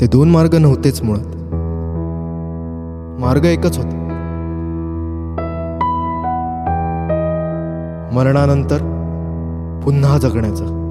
ते दोन मार्ग नव्हतेच मुळात. मार्ग एकच होता. मरणानंतर पुन्हा जगण्याचा.